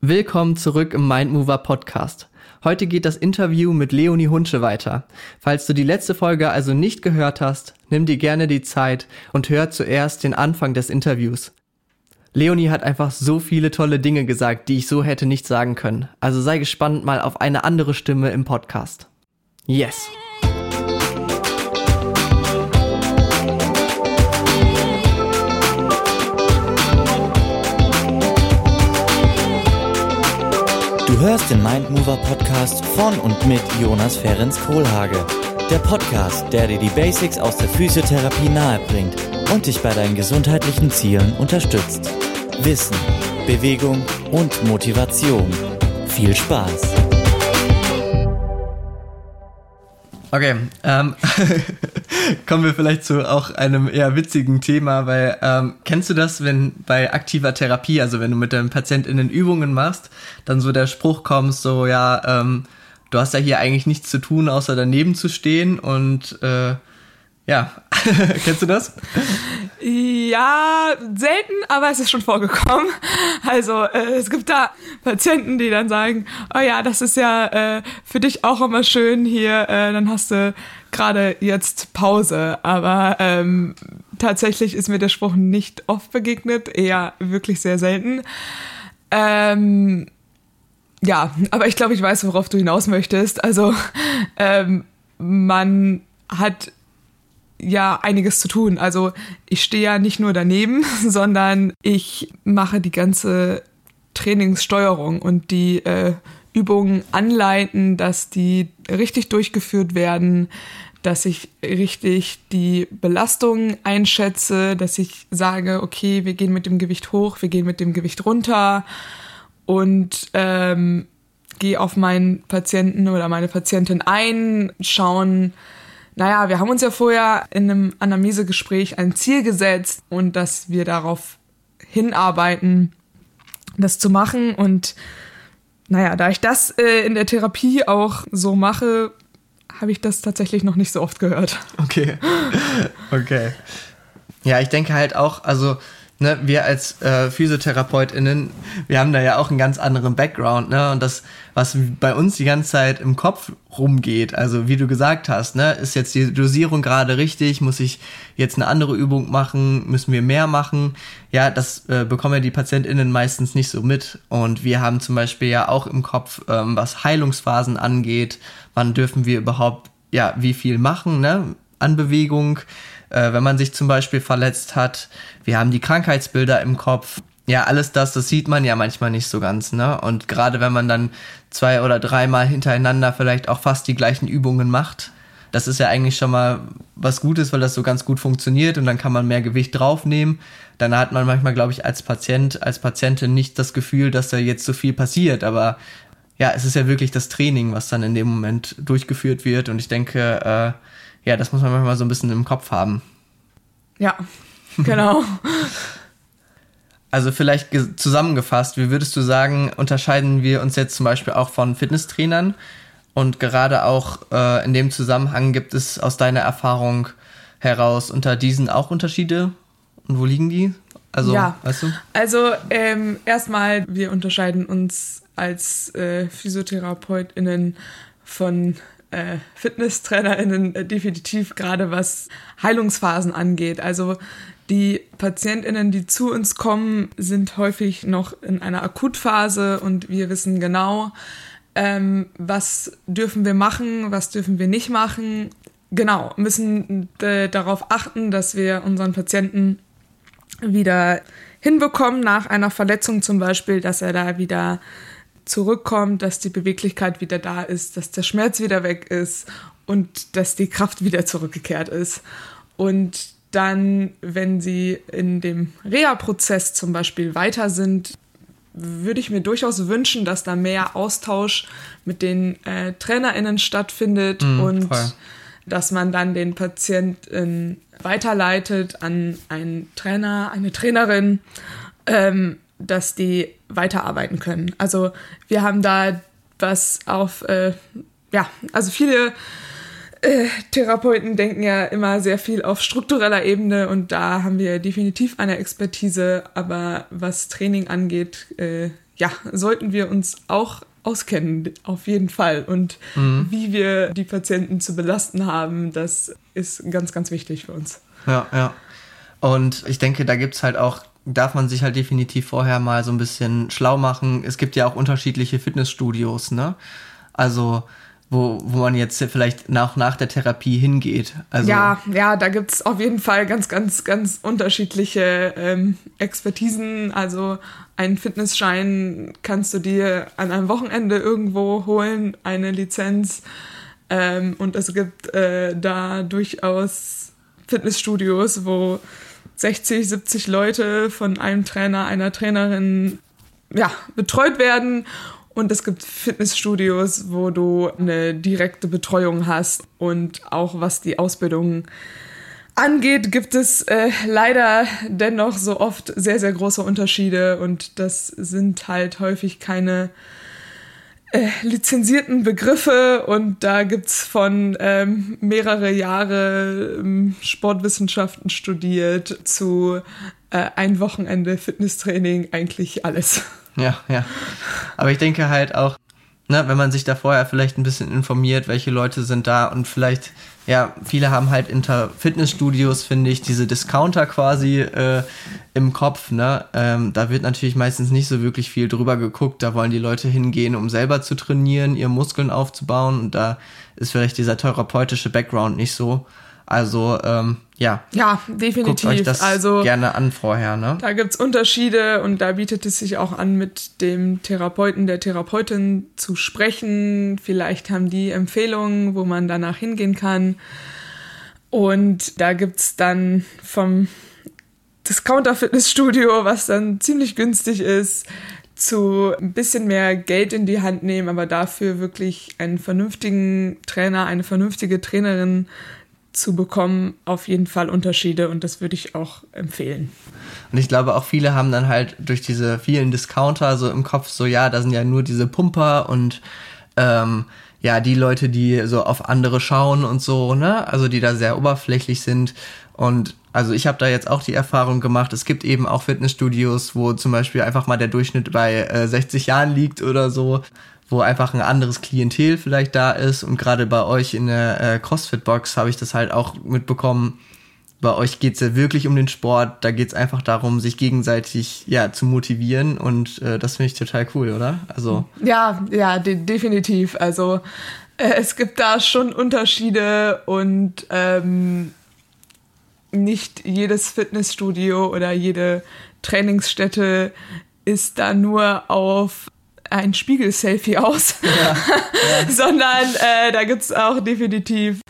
Willkommen zurück im Mindmover Podcast. Heute geht das Interview mit Leonie Hunsche weiter. Falls du die letzte Folge also nicht gehört hast, nimm dir gerne die Zeit und hör zuerst den Anfang des Interviews. Leonie hat einfach so viele tolle Dinge gesagt, die ich so hätte nicht sagen können. Also sei gespannt mal auf eine andere Stimme im Podcast. Yes! Du hörst den Mindmover Podcast von und mit Jonas Ferenc Kohlhage. Der Podcast, der dir die Basics aus der Physiotherapie nahebringt und dich bei deinen gesundheitlichen Zielen unterstützt. Wissen, Bewegung und Motivation. Viel Spaß! Okay, ähm, kommen wir vielleicht zu auch einem eher witzigen Thema, weil ähm, kennst du das, wenn bei aktiver Therapie, also wenn du mit deinem PatientInnen Übungen machst, dann so der Spruch kommt, so ja, ähm, du hast ja hier eigentlich nichts zu tun, außer daneben zu stehen und äh, ja, kennst du das? Ja, selten, aber es ist schon vorgekommen. Also äh, es gibt da Patienten, die dann sagen, oh ja, das ist ja äh, für dich auch immer schön hier, äh, dann hast du gerade jetzt Pause. Aber ähm, tatsächlich ist mir der Spruch nicht oft begegnet, eher wirklich sehr selten. Ähm, ja, aber ich glaube, ich weiß, worauf du hinaus möchtest. Also ähm, man hat ja einiges zu tun. Also ich stehe ja nicht nur daneben, sondern ich mache die ganze Trainingssteuerung und die äh, Übungen anleiten, dass die richtig durchgeführt werden, dass ich richtig die Belastung einschätze, dass ich sage, okay, wir gehen mit dem Gewicht hoch, wir gehen mit dem Gewicht runter und ähm, gehe auf meinen Patienten oder meine Patientin ein, schauen, naja, wir haben uns ja vorher in einem Anamnesegespräch ein Ziel gesetzt und dass wir darauf hinarbeiten, das zu machen. Und naja, da ich das äh, in der Therapie auch so mache, habe ich das tatsächlich noch nicht so oft gehört. Okay. Okay. Ja, ich denke halt auch, also ne, wir als äh, PhysiotherapeutInnen, wir haben da ja auch einen ganz anderen Background, ne? Und das, was bei uns die ganze Zeit im Kopf rumgeht, also wie du gesagt hast, ne, ist jetzt die Dosierung gerade richtig, muss ich jetzt eine andere Übung machen, müssen wir mehr machen? Ja, das äh, bekommen ja die PatientInnen meistens nicht so mit. Und wir haben zum Beispiel ja auch im Kopf, ähm, was Heilungsphasen angeht, wann dürfen wir überhaupt, ja, wie viel machen, ne, an Bewegung äh, wenn man sich zum Beispiel verletzt hat. Wir haben die Krankheitsbilder im Kopf. Ja, alles das, das sieht man ja manchmal nicht so ganz, ne? Und gerade wenn man dann zwei oder dreimal hintereinander vielleicht auch fast die gleichen Übungen macht, das ist ja eigentlich schon mal was Gutes, weil das so ganz gut funktioniert und dann kann man mehr Gewicht draufnehmen. Dann hat man manchmal, glaube ich, als Patient, als Patientin nicht das Gefühl, dass da jetzt so viel passiert, aber ja, es ist ja wirklich das Training, was dann in dem Moment durchgeführt wird und ich denke, äh, ja, das muss man manchmal so ein bisschen im Kopf haben. Ja, genau. Also vielleicht zusammengefasst, wie würdest du sagen, unterscheiden wir uns jetzt zum Beispiel auch von Fitnesstrainern? Und gerade auch äh, in dem Zusammenhang gibt es aus deiner Erfahrung heraus unter diesen auch Unterschiede? Und wo liegen die? Also, ja. weißt du? Also ähm, erstmal, wir unterscheiden uns als äh, PhysiotherapeutInnen von äh, FitnesstrainerInnen äh, definitiv gerade was Heilungsphasen angeht. Also die PatientInnen, die zu uns kommen, sind häufig noch in einer Akutphase und wir wissen genau, ähm, was dürfen wir machen, was dürfen wir nicht machen. Genau, müssen äh, darauf achten, dass wir unseren Patienten wieder hinbekommen nach einer Verletzung zum Beispiel, dass er da wieder zurückkommt, dass die Beweglichkeit wieder da ist, dass der Schmerz wieder weg ist und dass die Kraft wieder zurückgekehrt ist. Und dann, wenn sie in dem Reha-Prozess zum Beispiel weiter sind, würde ich mir durchaus wünschen, dass da mehr Austausch mit den äh, TrainerInnen stattfindet mm, und voll. dass man dann den Patienten weiterleitet an einen Trainer, eine Trainerin, ähm, dass die weiterarbeiten können. Also wir haben da was auf, äh, ja, also viele äh, Therapeuten denken ja immer sehr viel auf struktureller Ebene und da haben wir definitiv eine Expertise, aber was Training angeht, äh, ja, sollten wir uns auch auskennen, auf jeden Fall. Und mhm. wie wir die Patienten zu belasten haben, das ist ganz, ganz wichtig für uns. Ja, ja. Und ich denke, da gibt es halt auch, darf man sich halt definitiv vorher mal so ein bisschen schlau machen. Es gibt ja auch unterschiedliche Fitnessstudios, ne? Also wo, wo man jetzt vielleicht nach, nach der Therapie hingeht. Also ja, ja, da gibt es auf jeden Fall ganz, ganz, ganz unterschiedliche ähm, Expertisen. Also einen Fitnessschein kannst du dir an einem Wochenende irgendwo holen, eine Lizenz. Ähm, und es gibt äh, da durchaus Fitnessstudios, wo 60, 70 Leute von einem Trainer, einer Trainerin ja, betreut werden und es gibt Fitnessstudios, wo du eine direkte Betreuung hast. Und auch was die Ausbildung angeht, gibt es äh, leider dennoch so oft sehr, sehr große Unterschiede. Und das sind halt häufig keine äh, lizenzierten Begriffe und da gibt es von ähm, mehrere Jahre ähm, Sportwissenschaften studiert zu äh, ein Wochenende Fitnesstraining eigentlich alles. Ja, ja. Aber ich denke halt auch, ne, wenn man sich da vorher vielleicht ein bisschen informiert, welche Leute sind da und vielleicht, ja, viele haben halt inter Fitnessstudios, finde ich, diese Discounter quasi äh, im Kopf, ne? Ähm, da wird natürlich meistens nicht so wirklich viel drüber geguckt. Da wollen die Leute hingehen, um selber zu trainieren, ihre Muskeln aufzubauen und da ist vielleicht dieser therapeutische Background nicht so. Also ähm, ja. Ja, definitiv. Guckt euch das also, gerne an vorher. Ne? Da gibt's Unterschiede und da bietet es sich auch an, mit dem Therapeuten, der Therapeutin zu sprechen. Vielleicht haben die Empfehlungen, wo man danach hingehen kann. Und da gibt's dann vom Discounter-Fitnessstudio, was dann ziemlich günstig ist, zu ein bisschen mehr Geld in die Hand nehmen, aber dafür wirklich einen vernünftigen Trainer, eine vernünftige Trainerin zu bekommen, auf jeden Fall Unterschiede und das würde ich auch empfehlen. Und ich glaube auch viele haben dann halt durch diese vielen Discounter so im Kopf so, ja, da sind ja nur diese Pumper und ähm, ja, die Leute, die so auf andere schauen und so, ne? Also die da sehr oberflächlich sind. Und also ich habe da jetzt auch die Erfahrung gemacht, es gibt eben auch Fitnessstudios, wo zum Beispiel einfach mal der Durchschnitt bei äh, 60 Jahren liegt oder so wo einfach ein anderes Klientel vielleicht da ist. Und gerade bei euch in der äh, CrossFit-Box habe ich das halt auch mitbekommen. Bei euch geht's ja wirklich um den Sport. Da geht's einfach darum, sich gegenseitig ja zu motivieren. Und äh, das finde ich total cool, oder? Also ja, ja, de definitiv. Also äh, es gibt da schon Unterschiede und ähm, nicht jedes Fitnessstudio oder jede Trainingsstätte ist da nur auf ein Spiegel-Selfie aus, ja, ja. sondern äh, da gibt es auch definitiv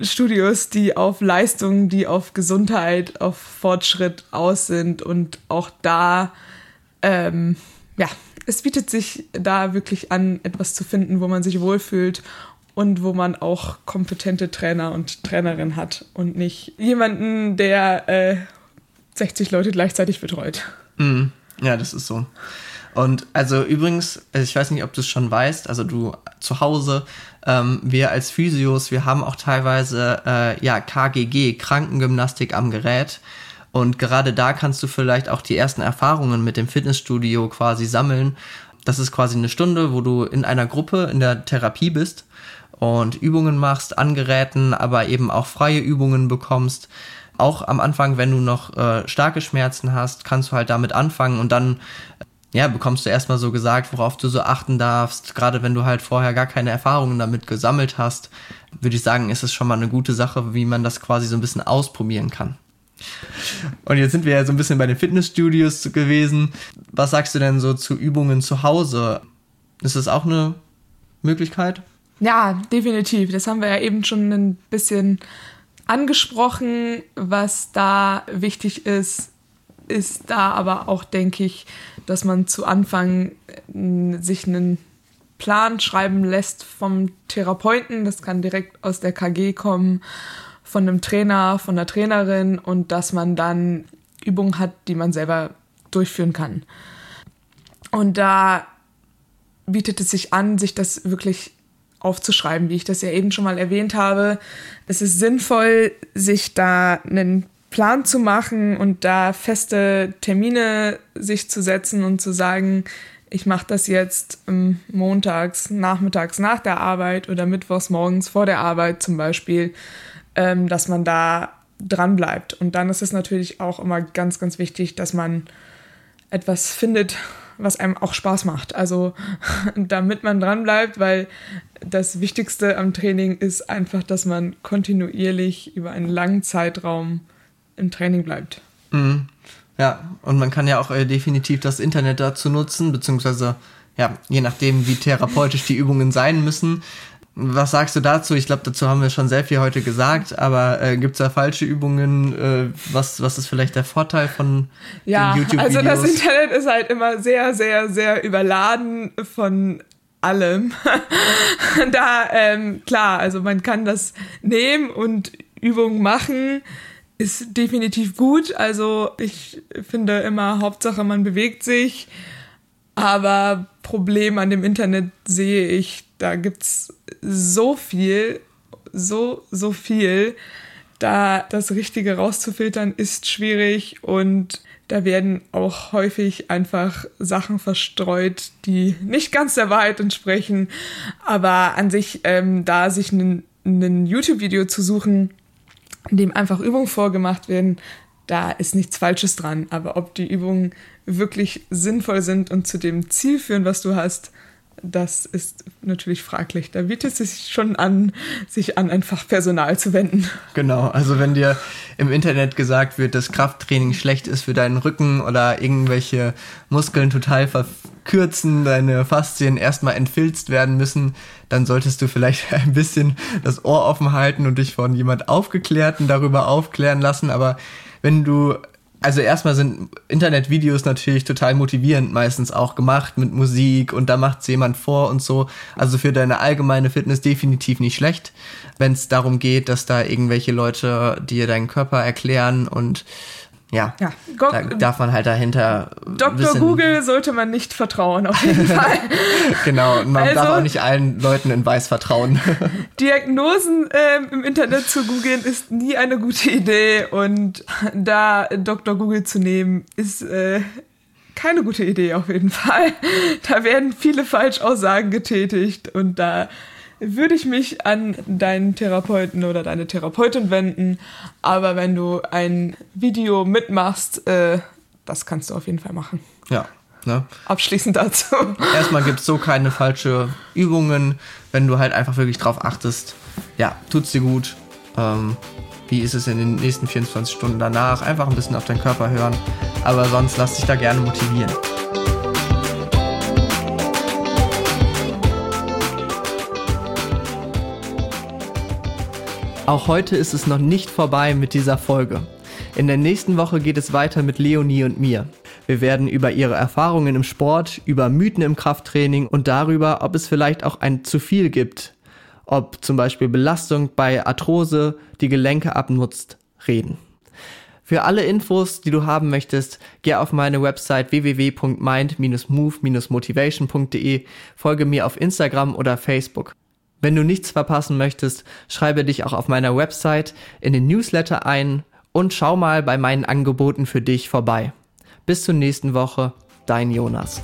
Studios, die auf Leistung, die auf Gesundheit, auf Fortschritt aus sind und auch da, ähm, ja, es bietet sich da wirklich an, etwas zu finden, wo man sich wohlfühlt und wo man auch kompetente Trainer und Trainerin hat und nicht jemanden, der äh, 60 Leute gleichzeitig betreut. Mhm. Ja, das ist so. Und also übrigens, ich weiß nicht, ob du es schon weißt, also du zu Hause, ähm, wir als Physios, wir haben auch teilweise äh, ja KGG, Krankengymnastik am Gerät. Und gerade da kannst du vielleicht auch die ersten Erfahrungen mit dem Fitnessstudio quasi sammeln. Das ist quasi eine Stunde, wo du in einer Gruppe in der Therapie bist und Übungen machst an Geräten, aber eben auch freie Übungen bekommst. Auch am Anfang, wenn du noch äh, starke Schmerzen hast, kannst du halt damit anfangen und dann ja, bekommst du erstmal so gesagt, worauf du so achten darfst. Gerade wenn du halt vorher gar keine Erfahrungen damit gesammelt hast, würde ich sagen, ist es schon mal eine gute Sache, wie man das quasi so ein bisschen ausprobieren kann. Und jetzt sind wir ja so ein bisschen bei den Fitnessstudios gewesen. Was sagst du denn so zu Übungen zu Hause? Ist das auch eine Möglichkeit? Ja, definitiv. Das haben wir ja eben schon ein bisschen angesprochen, was da wichtig ist, ist da aber auch, denke ich, dass man zu Anfang äh, sich einen Plan schreiben lässt vom Therapeuten. Das kann direkt aus der KG kommen, von einem Trainer, von der Trainerin und dass man dann Übungen hat, die man selber durchführen kann. Und da bietet es sich an, sich das wirklich aufzuschreiben, wie ich das ja eben schon mal erwähnt habe. Es ist sinnvoll, sich da einen Plan zu machen und da feste Termine sich zu setzen und zu sagen, ich mache das jetzt ähm, montags, nachmittags nach der Arbeit oder mittwochs morgens vor der Arbeit zum Beispiel, ähm, dass man da dran bleibt. Und dann ist es natürlich auch immer ganz, ganz wichtig, dass man etwas findet, was einem auch Spaß macht. Also damit man dran bleibt, weil das Wichtigste am Training ist einfach, dass man kontinuierlich über einen langen Zeitraum im Training bleibt. Mhm. Ja, und man kann ja auch äh, definitiv das Internet dazu nutzen, beziehungsweise ja, je nachdem, wie therapeutisch die Übungen sein müssen. Was sagst du dazu? Ich glaube, dazu haben wir schon sehr viel heute gesagt, aber äh, gibt es da falsche Übungen? Äh, was, was ist vielleicht der Vorteil von ja, YouTube-Videos? Also das Internet ist halt immer sehr, sehr, sehr überladen von allem. da, ähm, klar, also man kann das nehmen und Übungen machen ist definitiv gut. Also ich finde immer, Hauptsache man bewegt sich. Aber Problem an dem Internet sehe ich, da gibt es so viel, so, so viel. Da das Richtige rauszufiltern ist schwierig und da werden auch häufig einfach Sachen verstreut, die nicht ganz der Wahrheit entsprechen. Aber an sich, ähm, da sich ein YouTube-Video zu suchen, dem einfach Übungen vorgemacht werden, da ist nichts Falsches dran. Aber ob die Übungen wirklich sinnvoll sind und zu dem Ziel führen, was du hast, das ist natürlich fraglich. Da bietet es sich schon an, sich an ein Fachpersonal zu wenden. Genau, also wenn dir im Internet gesagt wird, dass Krafttraining schlecht ist für deinen Rücken oder irgendwelche Muskeln total verkürzen, deine Faszien erstmal entfilzt werden müssen, dann solltest du vielleicht ein bisschen das Ohr offen halten und dich von jemand Aufgeklärten darüber aufklären lassen. Aber wenn du also erstmal sind Internetvideos natürlich total motivierend meistens auch gemacht mit Musik und da macht es jemand vor und so. Also für deine allgemeine Fitness definitiv nicht schlecht, wenn es darum geht, dass da irgendwelche Leute dir deinen Körper erklären und ja, ja Go da darf man halt dahinter. Dr. Google sollte man nicht vertrauen, auf jeden Fall. genau, und man also, darf auch nicht allen Leuten in Weiß vertrauen. Diagnosen ähm, im Internet zu googeln ist nie eine gute Idee und da Dr. Google zu nehmen ist äh, keine gute Idee auf jeden Fall. Da werden viele Falschaussagen getätigt und da würde ich mich an deinen Therapeuten oder deine Therapeutin wenden. Aber wenn du ein Video mitmachst, äh, das kannst du auf jeden Fall machen. Ja. Ne? Abschließend dazu. Erstmal gibt es so keine falsche Übungen, wenn du halt einfach wirklich drauf achtest. Ja, tut's dir gut. Ähm, wie ist es in den nächsten 24 Stunden danach? Einfach ein bisschen auf deinen Körper hören. Aber sonst lass dich da gerne motivieren. Auch heute ist es noch nicht vorbei mit dieser Folge. In der nächsten Woche geht es weiter mit Leonie und mir. Wir werden über ihre Erfahrungen im Sport, über Mythen im Krafttraining und darüber, ob es vielleicht auch ein zu viel gibt, ob zum Beispiel Belastung bei Arthrose die Gelenke abnutzt, reden. Für alle Infos, die du haben möchtest, geh auf meine Website www.mind-move-motivation.de, folge mir auf Instagram oder Facebook. Wenn du nichts verpassen möchtest, schreibe dich auch auf meiner Website in den Newsletter ein und schau mal bei meinen Angeboten für dich vorbei. Bis zur nächsten Woche, dein Jonas.